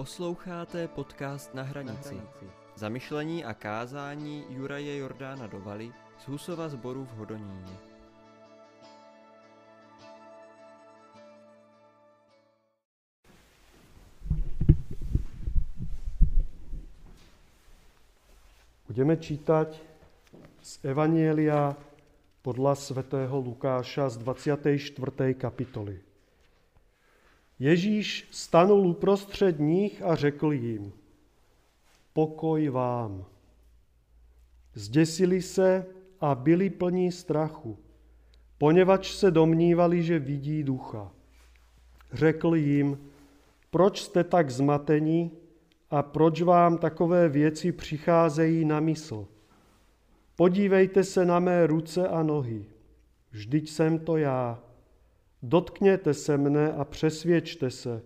Posloucháte podcast Na hranici. Zamyšlení a kázání Juraje Jordána Dovaly z Husova zboru v Hodoníně. Budeme čítať z Evanielia podľa svätého Lukáša z 24. kapitoly. Ježíš stanul uprostřed nich a řekl jim, pokoj vám. Zdesili se a byli plní strachu, poněvadž se domnívali, že vidí ducha. Řekl jim, proč jste tak zmatení a proč vám takové věci přicházejí na mysl? Podívejte se na mé ruce a nohy. Vždyť jsem to já. Dotkněte se mne a přesvědčte se.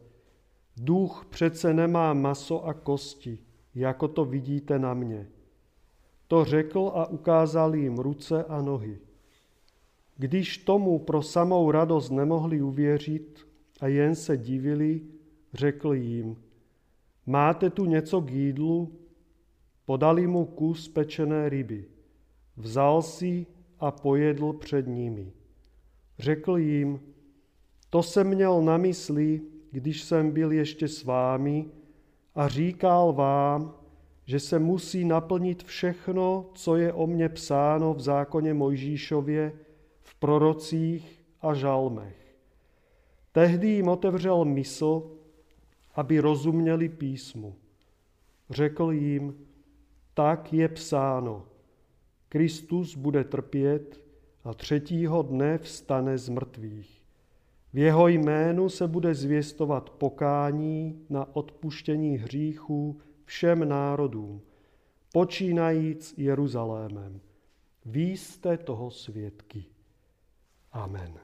Duch přece nemá maso a kosti, jako to vidíte na mě. To řekl a ukázal jim ruce a nohy. Když tomu pro samou radost nemohli uvěřit a jen se divili, řekl jim, máte tu něco k jídlu? Podali mu kus pečené ryby. Vzal si a pojedl před nimi. Řekl jim, to jsem měl na mysli, když jsem byl ještě s vámi a říkal vám, že se musí naplnit všechno, co je o mně psáno v zákoně Mojžíšově, v prorocích a žalmech. Tehdy jim otevřel mysl, aby rozuměli písmu. Řekl jim, tak je psáno. Kristus bude trpět a třetího dne vstane z mrtvých. V jeho jménu se bude zvěstovat pokání na odpuštění hříchů všem národům, počínajíc Jeruzalémem. Vy jste toho svědky. Amen.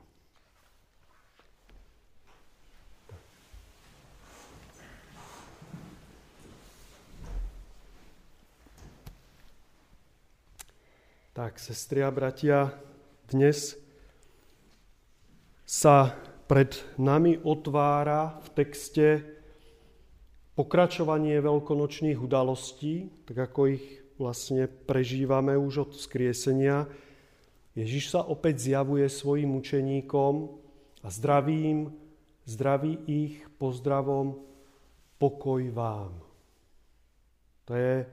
Tak, sestry a bratia, dnes sa pred nami otvára v texte pokračovanie veľkonočných udalostí, tak ako ich vlastne prežívame už od skriesenia. Ježiš sa opäť zjavuje svojim učeníkom a zdravím, zdraví ich pozdravom pokoj vám. To je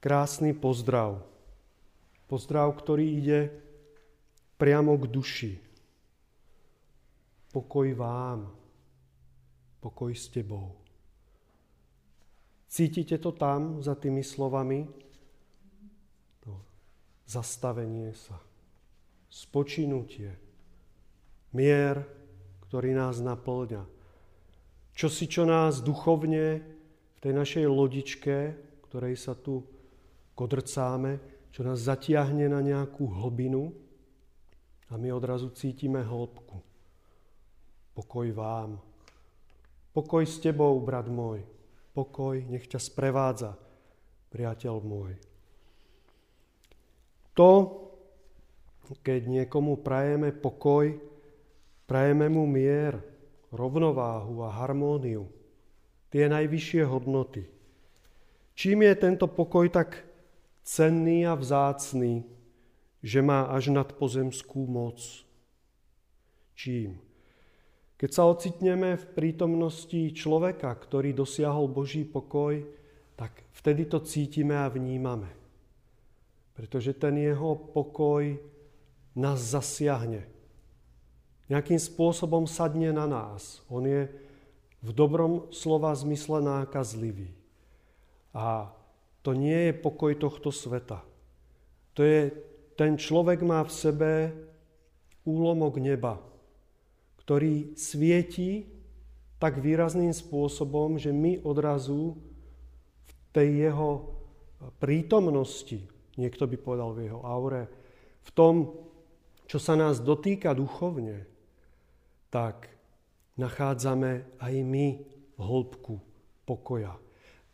krásny pozdrav. Pozdrav, ktorý ide priamo k duši, Pokoj vám, pokoj s tebou. Cítite to tam za tými slovami? To zastavenie sa, spočinutie, mier, ktorý nás naplňa. Čo si, čo nás duchovne v tej našej lodičke, ktorej sa tu kodrcáme, čo nás zatiahne na nejakú hlbinu a my odrazu cítime hĺbku. Pokoj vám. Pokoj s tebou, brat môj. Pokoj nech ťa sprevádza, priateľ môj. To, keď niekomu prajeme pokoj, prajeme mu mier, rovnováhu a harmóniu. Tie najvyššie hodnoty. Čím je tento pokoj tak cenný a vzácný, že má až nad pozemskú moc? Čím? Keď sa ocitneme v prítomnosti človeka, ktorý dosiahol Boží pokoj, tak vtedy to cítime a vnímame. Pretože ten jeho pokoj nás zasiahne. Nejakým spôsobom sadne na nás. On je v dobrom slova zmysle nákazlivý. A to nie je pokoj tohto sveta. To je, ten človek má v sebe úlomok neba, ktorý svieti tak výrazným spôsobom, že my odrazu v tej jeho prítomnosti, niekto by povedal v jeho aure, v tom, čo sa nás dotýka duchovne, tak nachádzame aj my hĺbku pokoja.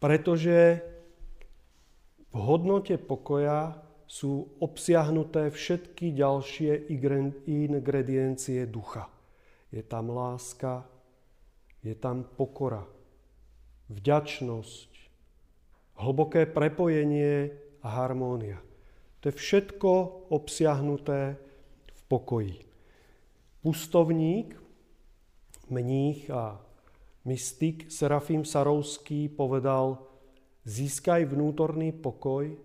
Pretože v hodnote pokoja sú obsiahnuté všetky ďalšie ingrediencie ducha je tam láska, je tam pokora, vďačnosť, hlboké prepojenie a harmónia. To je všetko obsiahnuté v pokoji. Pustovník, mních a mystik Serafím Sarovský povedal, získaj vnútorný pokoj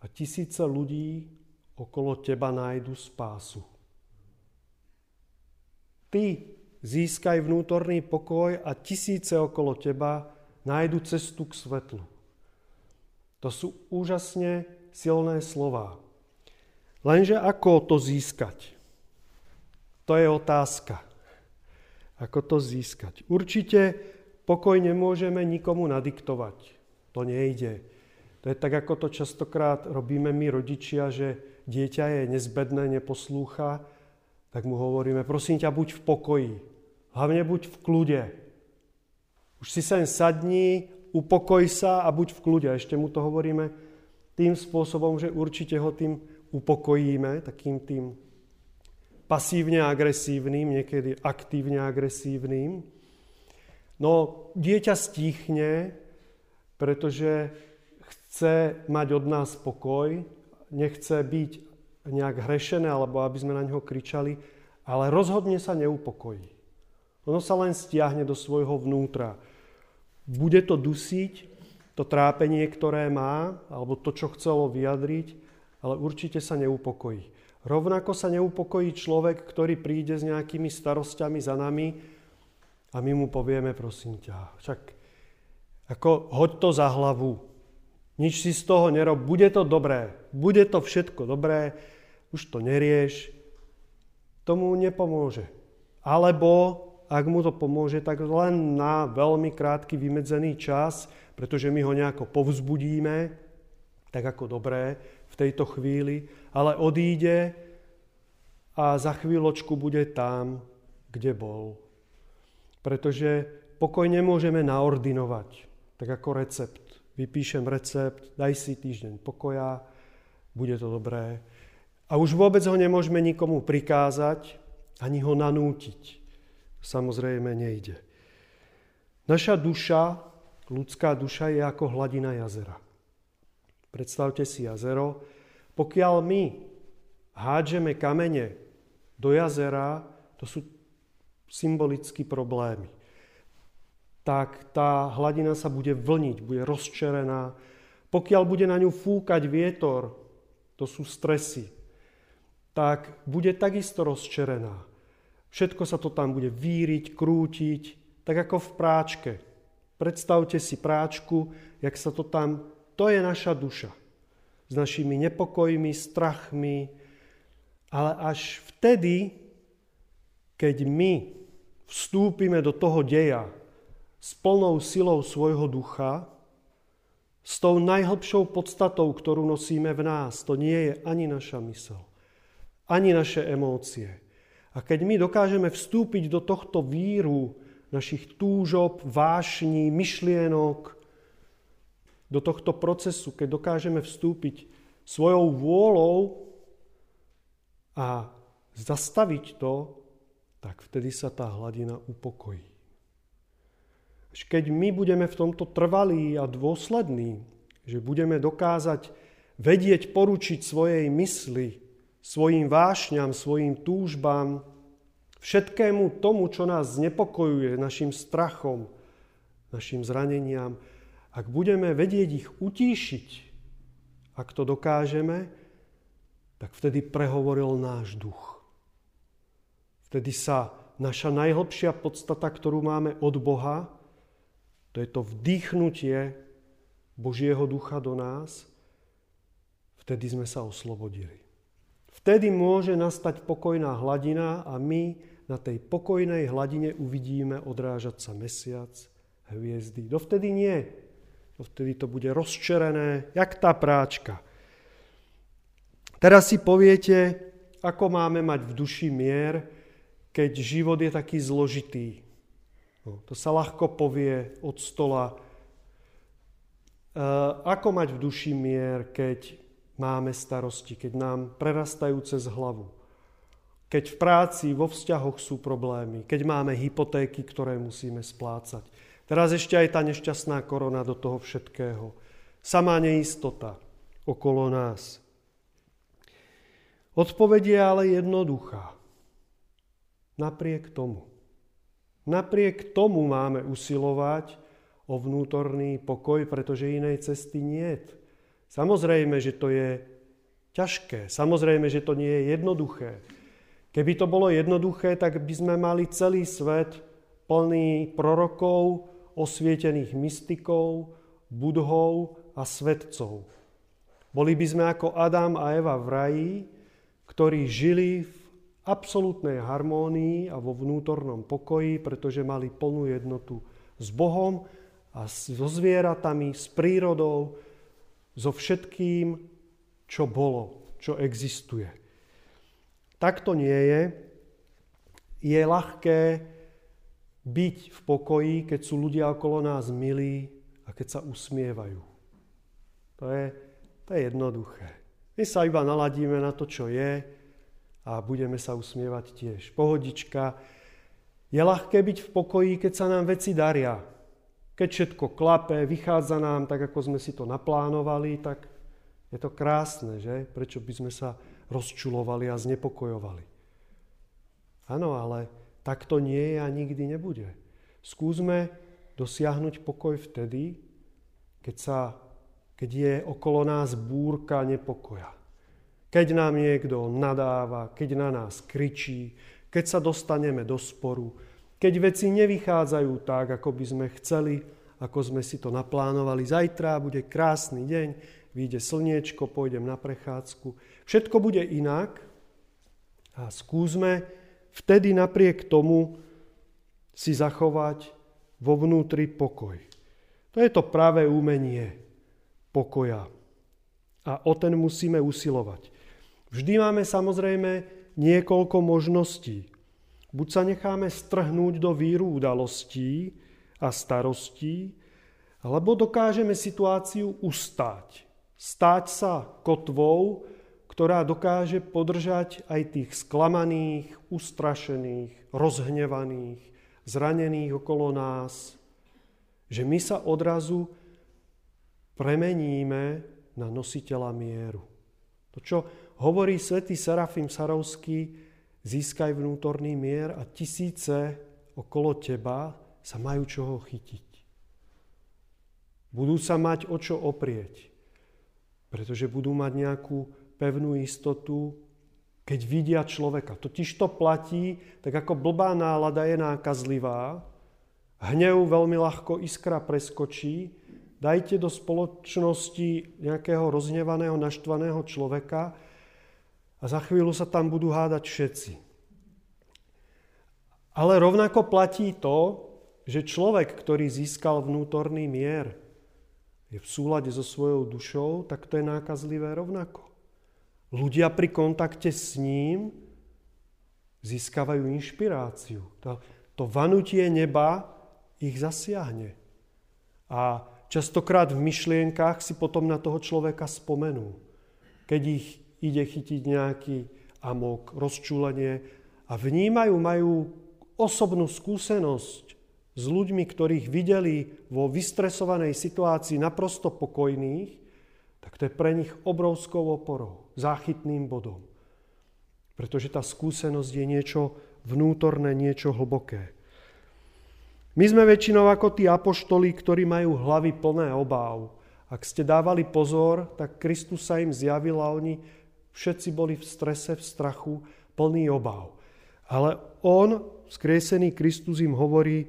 a tisíce ľudí okolo teba nájdu spásu. Ty získaj vnútorný pokoj a tisíce okolo teba nájdu cestu k svetlu. To sú úžasne silné slova. Lenže ako to získať? To je otázka. Ako to získať? Určite pokoj nemôžeme nikomu nadiktovať. To nejde. To je tak, ako to častokrát robíme my rodičia, že dieťa je nezbedné, neposlúcha, tak mu hovoríme, prosím ťa, buď v pokoji. Hlavne buď v kľude. Už si sem sadni, upokoj sa a buď v kľude. Ešte mu to hovoríme tým spôsobom, že určite ho tým upokojíme, takým tým pasívne agresívnym, niekedy aktívne agresívnym. No, dieťa stichne, pretože chce mať od nás pokoj, nechce byť nejak hrešené, alebo aby sme na neho kričali, ale rozhodne sa neupokojí. Ono sa len stiahne do svojho vnútra. Bude to dusiť, to trápenie, ktoré má, alebo to, čo chcelo vyjadriť, ale určite sa neupokojí. Rovnako sa neupokojí človek, ktorý príde s nejakými starostiami za nami a my mu povieme, prosím ťa, však ako hoď to za hlavu, nič si z toho nerob, bude to dobré, bude to všetko dobré, už to nerieš, tomu nepomôže. Alebo ak mu to pomôže, tak len na veľmi krátky vymedzený čas, pretože my ho nejako povzbudíme, tak ako dobré v tejto chvíli, ale odíde a za chvíľočku bude tam, kde bol. Pretože pokoj nemôžeme naordinovať, tak ako recept. Vypíšem recept, daj si týždeň pokoja, bude to dobré. A už vôbec ho nemôžeme nikomu prikázať, ani ho nanútiť. Samozrejme nejde. Naša duša Ľudská duša je ako hladina jazera. Predstavte si jazero. Pokiaľ my hádžeme kamene do jazera, to sú symbolické problémy, tak tá hladina sa bude vlniť, bude rozčerená. Pokiaľ bude na ňu fúkať vietor, to sú stresy, tak bude takisto rozčerená. Všetko sa to tam bude víriť, krútiť, tak ako v práčke. Predstavte si práčku, jak sa to tam... To je naša duša. S našimi nepokojmi, strachmi. Ale až vtedy, keď my vstúpime do toho deja s plnou silou svojho ducha, s tou najhlbšou podstatou, ktorú nosíme v nás, to nie je ani naša mysel, ani naše emócie. A keď my dokážeme vstúpiť do tohto víru, našich túžob, vášní, myšlienok, do tohto procesu, keď dokážeme vstúpiť svojou vôľou a zastaviť to, tak vtedy sa tá hladina upokojí. Až keď my budeme v tomto trvalí a dôslední, že budeme dokázať vedieť poručiť svojej mysli, svojim vášňam, svojim túžbám, Všetkému tomu, čo nás znepokojuje, našim strachom, našim zraneniam, ak budeme vedieť ich utíšiť, ak to dokážeme, tak vtedy prehovoril náš duch. Vtedy sa naša najhlbšia podstata, ktorú máme od Boha, to je to vdýchnutie Božieho ducha do nás, vtedy sme sa oslobodili. Vtedy môže nastať pokojná hladina a my na tej pokojnej hladine uvidíme odrážať sa mesiac, hviezdy. Dovtedy nie. Dovtedy to bude rozčerené, jak tá práčka. Teraz si poviete, ako máme mať v duši mier, keď život je taký zložitý. No, to sa ľahko povie od stola. E, ako mať v duši mier, keď máme starosti, keď nám prerastajú cez hlavu keď v práci, vo vzťahoch sú problémy, keď máme hypotéky, ktoré musíme splácať, Teraz ešte aj tá nešťastná korona do toho všetkého. Samá neistota okolo nás. Odpoveď je ale jednoduchá. Napriek tomu. Napriek tomu máme usilovať o vnútorný pokoj, pretože inej cesty nie. Samozrejme, že to je ťažké. Samozrejme, že to nie je jednoduché. Keby to bolo jednoduché, tak by sme mali celý svet plný prorokov, osvietených mystikov, budhov a svetcov. Boli by sme ako Adam a Eva v raji, ktorí žili v absolútnej harmónii a vo vnútornom pokoji, pretože mali plnú jednotu s Bohom a so zvieratami, s prírodou, so všetkým, čo bolo, čo existuje. Tak to nie je. Je ľahké byť v pokoji, keď sú ľudia okolo nás milí a keď sa usmievajú. To je, to je jednoduché. My sa iba naladíme na to, čo je a budeme sa usmievať tiež. Pohodička. Je ľahké byť v pokoji, keď sa nám veci daria. Keď všetko klape, vychádza nám tak, ako sme si to naplánovali, tak je to krásne, že? Prečo by sme sa rozčulovali a znepokojovali? Áno, ale tak to nie je a nikdy nebude. Skúsme dosiahnuť pokoj vtedy, keď, sa, keď je okolo nás búrka nepokoja. Keď nám niekto nadáva, keď na nás kričí, keď sa dostaneme do sporu, keď veci nevychádzajú tak, ako by sme chceli, ako sme si to naplánovali. Zajtra bude krásny deň, vyjde slniečko, pôjdem na prechádzku. Všetko bude inak a skúsme vtedy napriek tomu si zachovať vo vnútri pokoj. To je to práve umenie pokoja. A o ten musíme usilovať. Vždy máme samozrejme niekoľko možností. Buď sa necháme strhnúť do víru udalostí a starostí, alebo dokážeme situáciu ustáť. Stáť sa kotvou, ktorá dokáže podržať aj tých sklamaných, ustrašených, rozhnevaných, zranených okolo nás, že my sa odrazu premeníme na nositeľa mieru. To, čo hovorí svätý Serafim Sarovský, získaj vnútorný mier a tisíce okolo teba sa majú čoho chytiť. Budú sa mať o čo oprieť, pretože budú mať nejakú pevnú istotu, keď vidia človeka. Totiž to platí, tak ako blbá nálada je nákazlivá, hnev veľmi ľahko iskra preskočí, dajte do spoločnosti nejakého rozhnevaného, naštvaného človeka a za chvíľu sa tam budú hádať všetci. Ale rovnako platí to, že človek, ktorý získal vnútorný mier, je v súlade so svojou dušou, tak to je nákazlivé rovnako. Ľudia pri kontakte s ním získavajú inšpiráciu. To, to vanutie neba ich zasiahne. A častokrát v myšlienkách si potom na toho človeka spomenú. Keď ich ide chytiť nejaký amok, rozčúlenie a vnímajú, majú osobnú skúsenosť s ľuďmi, ktorých videli vo vystresovanej situácii naprosto pokojných, tak to je pre nich obrovskou oporou, záchytným bodom. Pretože tá skúsenosť je niečo vnútorné, niečo hlboké. My sme väčšinou ako tí apoštoli, ktorí majú hlavy plné obáv. Ak ste dávali pozor, tak Kristus sa im zjavil a oni všetci boli v strese, v strachu, plný obáv. Ale on, skriesený Kristus, im hovorí,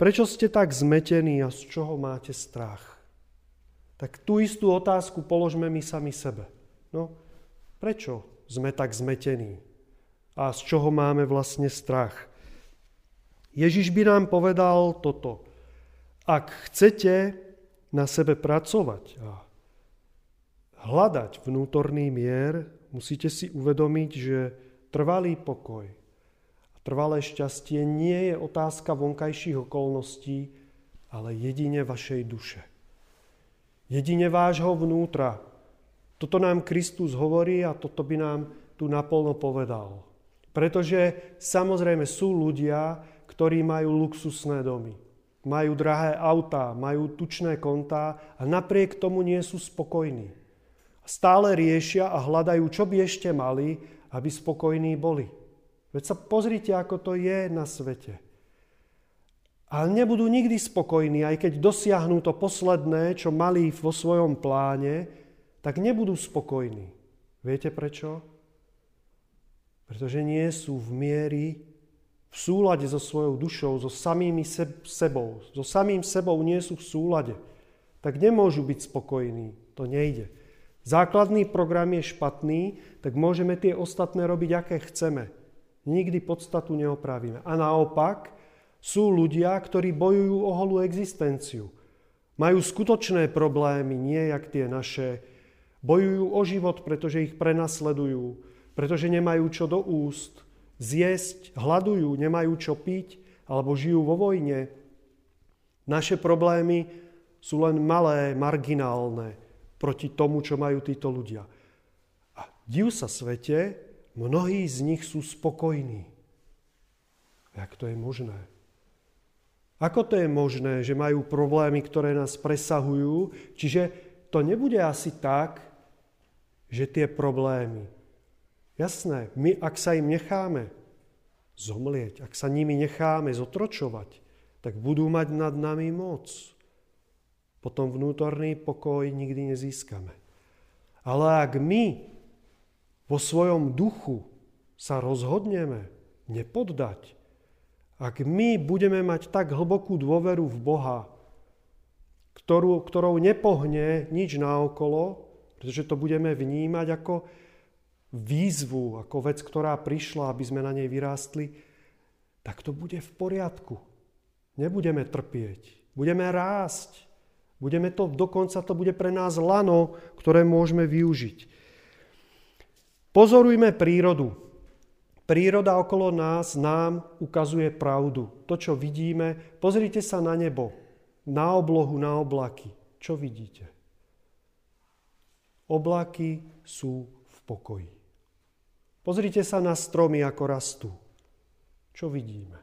prečo ste tak zmetení a z čoho máte strach? tak tú istú otázku položme my sami sebe. No, prečo sme tak zmetení? A z čoho máme vlastne strach? Ježiš by nám povedal toto. Ak chcete na sebe pracovať a hľadať vnútorný mier, musíte si uvedomiť, že trvalý pokoj a trvalé šťastie nie je otázka vonkajších okolností, ale jedine vašej duše jedine vášho vnútra. Toto nám Kristus hovorí a toto by nám tu naplno povedal. Pretože samozrejme sú ľudia, ktorí majú luxusné domy. majú drahé autá, majú tučné kontá a napriek tomu nie sú spokojní. Stále riešia a hľadajú, čo by ešte mali, aby spokojní boli. Veď sa pozrite, ako to je na svete. A nebudú nikdy spokojní, aj keď dosiahnu to posledné, čo mali vo svojom pláne, tak nebudú spokojní. Viete prečo? Pretože nie sú v miery v súlade so svojou dušou, so samými sebou. So samým sebou nie sú v súlade. Tak nemôžu byť spokojní. To nejde. Základný program je špatný, tak môžeme tie ostatné robiť, aké chceme. Nikdy podstatu neopravíme. A naopak, sú ľudia, ktorí bojujú o holú existenciu. Majú skutočné problémy, nie jak tie naše. Bojujú o život, pretože ich prenasledujú, pretože nemajú čo do úst, zjesť, hľadujú, nemajú čo piť alebo žijú vo vojne. Naše problémy sú len malé, marginálne proti tomu, čo majú títo ľudia. A div sa svete, mnohí z nich sú spokojní. Jak to je možné? Ako to je možné, že majú problémy, ktoré nás presahujú? Čiže to nebude asi tak, že tie problémy Jasné, my ak sa im necháme zomlieť, ak sa nimi necháme zotročovať, tak budú mať nad nami moc. Potom vnútorný pokoj nikdy nezískame. Ale ak my vo svojom duchu sa rozhodneme nepoddať, ak my budeme mať tak hlbokú dôveru v Boha, ktorú, ktorou nepohne nič naokolo, pretože to budeme vnímať ako výzvu, ako vec, ktorá prišla, aby sme na nej vyrástli, tak to bude v poriadku. Nebudeme trpieť, budeme rásť. Budeme to, dokonca to bude pre nás lano, ktoré môžeme využiť. Pozorujme prírodu. Príroda okolo nás nám ukazuje pravdu. To, čo vidíme, pozrite sa na nebo, na oblohu, na oblaky. Čo vidíte? Oblaky sú v pokoji. Pozrite sa na stromy, ako rastú. Čo vidíme?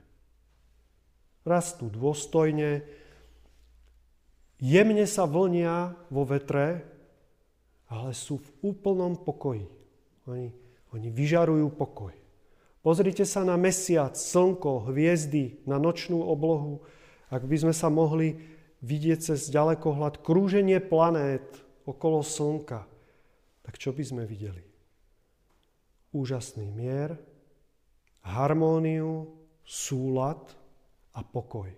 Rastú dôstojne, jemne sa vlnia vo vetre, ale sú v úplnom pokoji. Oni, oni vyžarujú pokoj. Pozrite sa na mesiac, slnko, hviezdy, na nočnú oblohu. Ak by sme sa mohli vidieť cez ďalekohľad krúženie planét okolo slnka, tak čo by sme videli? úžasný mier, harmóniu, súlad a pokoj.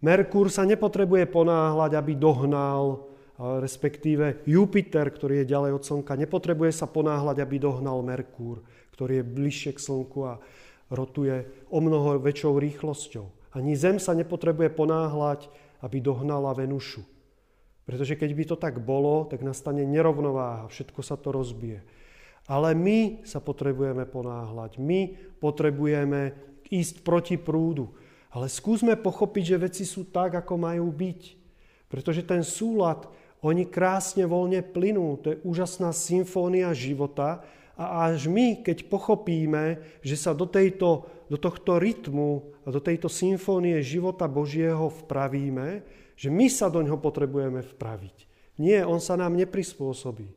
Merkúr sa nepotrebuje ponáhľať, aby dohnal, respektíve Jupiter, ktorý je ďalej od Slnka, nepotrebuje sa ponáhľať, aby dohnal Merkúr, ktorý je bližšie k Slnku a rotuje o mnoho väčšou rýchlosťou. Ani Zem sa nepotrebuje ponáhľať, aby dohnala Venušu. Pretože keď by to tak bolo, tak nastane nerovnováha, všetko sa to rozbije. Ale my sa potrebujeme ponáhľať. My potrebujeme ísť proti prúdu. Ale skúsme pochopiť, že veci sú tak, ako majú byť. Pretože ten súlad, oni krásne voľne plynú. To je úžasná symfónia života. A až my, keď pochopíme, že sa do, tejto, do tohto rytmu do tejto symfónie života Božieho vpravíme, že my sa do ňoho potrebujeme vpraviť. Nie, on sa nám neprispôsobí.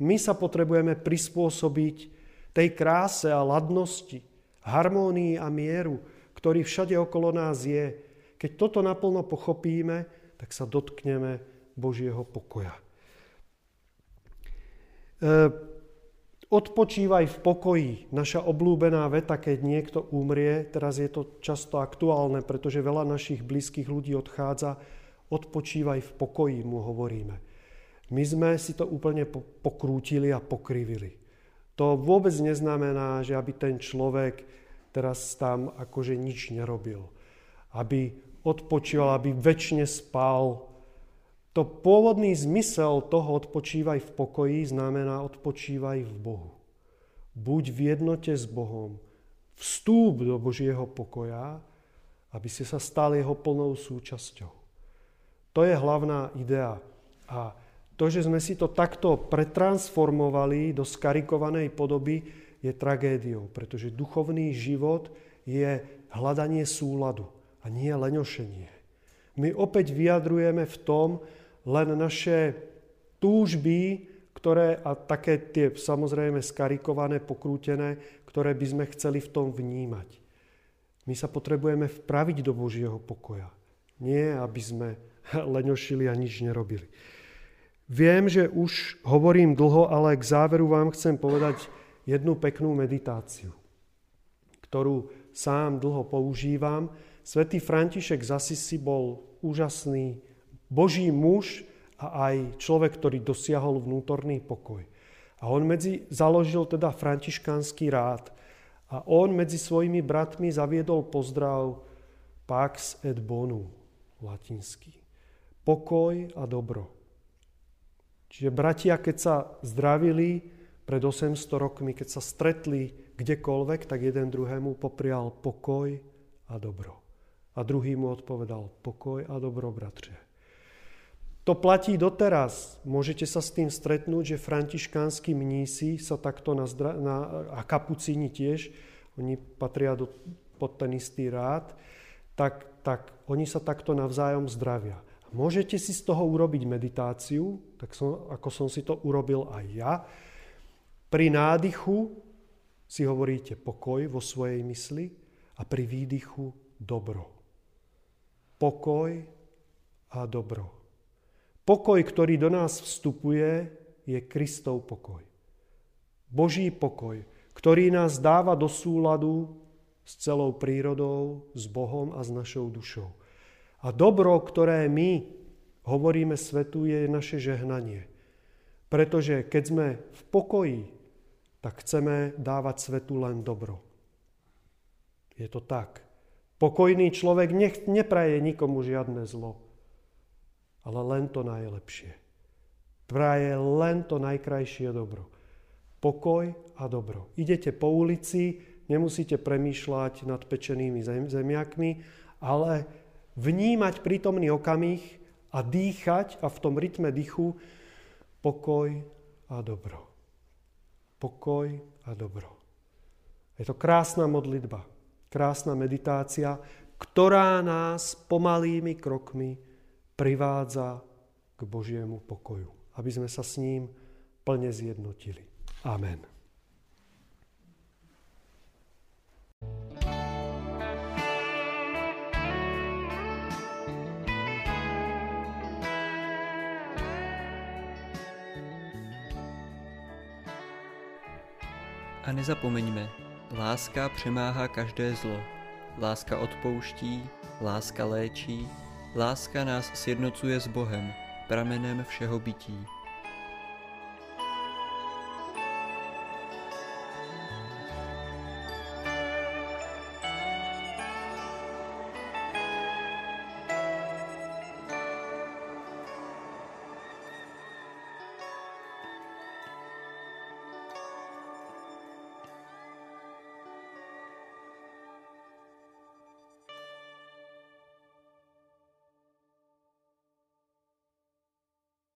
My sa potrebujeme prispôsobiť tej kráse a ladnosti, harmónii a mieru, ktorý všade okolo nás je. Keď toto naplno pochopíme, tak sa dotkneme Božieho pokoja. E, odpočívaj v pokoji. Naša oblúbená veta, keď niekto umrie, teraz je to často aktuálne, pretože veľa našich blízkych ľudí odchádza, odpočívaj v pokoji, mu hovoríme. My sme si to úplne pokrútili a pokrivili. To vôbec neznamená, že aby ten človek teraz tam akože nič nerobil. Aby odpočíval, aby väčšine spal. To pôvodný zmysel toho odpočívaj v pokoji znamená odpočívaj v Bohu. Buď v jednote s Bohom. Vstúp do Božieho pokoja, aby si sa stal jeho plnou súčasťou. To je hlavná idea. A to, že sme si to takto pretransformovali do skarikovanej podoby, je tragédiou, pretože duchovný život je hľadanie súladu a nie leňošenie. My opäť vyjadrujeme v tom len naše túžby, ktoré, a také tie samozrejme skarikované, pokrútené, ktoré by sme chceli v tom vnímať. My sa potrebujeme vpraviť do Božieho pokoja. Nie, aby sme leňošili a nič nerobili. Viem, že už hovorím dlho, ale k záveru vám chcem povedať jednu peknú meditáciu, ktorú sám dlho používam. Svetý František z Asisi bol úžasný Boží muž a aj človek, ktorý dosiahol vnútorný pokoj. A on medzi, založil teda františkánsky rád. A on medzi svojimi bratmi zaviedol pozdrav Pax et Bonum, latinský. Pokoj a dobro. Čiže bratia, keď sa zdravili pred 800 rokmi, keď sa stretli kdekoľvek, tak jeden druhému poprial pokoj a dobro. A druhý mu odpovedal pokoj a dobro, bratře. To platí doteraz. Môžete sa s tým stretnúť, že františkánsky mnísi sa takto na, zdra- na a kapucíni tiež, oni patria do, pod ten istý rád, tak, tak oni sa takto navzájom zdravia. Môžete si z toho urobiť meditáciu, tak som, ako som si to urobil aj ja. Pri nádychu si hovoríte pokoj vo svojej mysli a pri výdychu dobro. Pokoj a dobro. Pokoj, ktorý do nás vstupuje, je Kristov pokoj. Boží pokoj, ktorý nás dáva do súladu s celou prírodou, s Bohom a s našou dušou. A dobro, ktoré my hovoríme svetu, je naše žehnanie. Pretože keď sme v pokoji, tak chceme dávať svetu len dobro. Je to tak. Pokojný človek nech, nepraje nikomu žiadne zlo, ale len to najlepšie. Praje len to najkrajšie dobro. Pokoj a dobro. Idete po ulici, nemusíte premýšľať nad pečenými zemiakmi, ale vnímať prítomný okamih a dýchať a v tom rytme dychu pokoj a dobro. Pokoj a dobro. Je to krásna modlitba, krásna meditácia, ktorá nás pomalými krokmi privádza k Božiemu pokoju, aby sme sa s ním plne zjednotili. Amen. A nezapomeňme, láska přemáhá každé zlo. Láska odpouští, láska léčí, láska nás sjednocuje s Bohem, pramenem všeho bytí.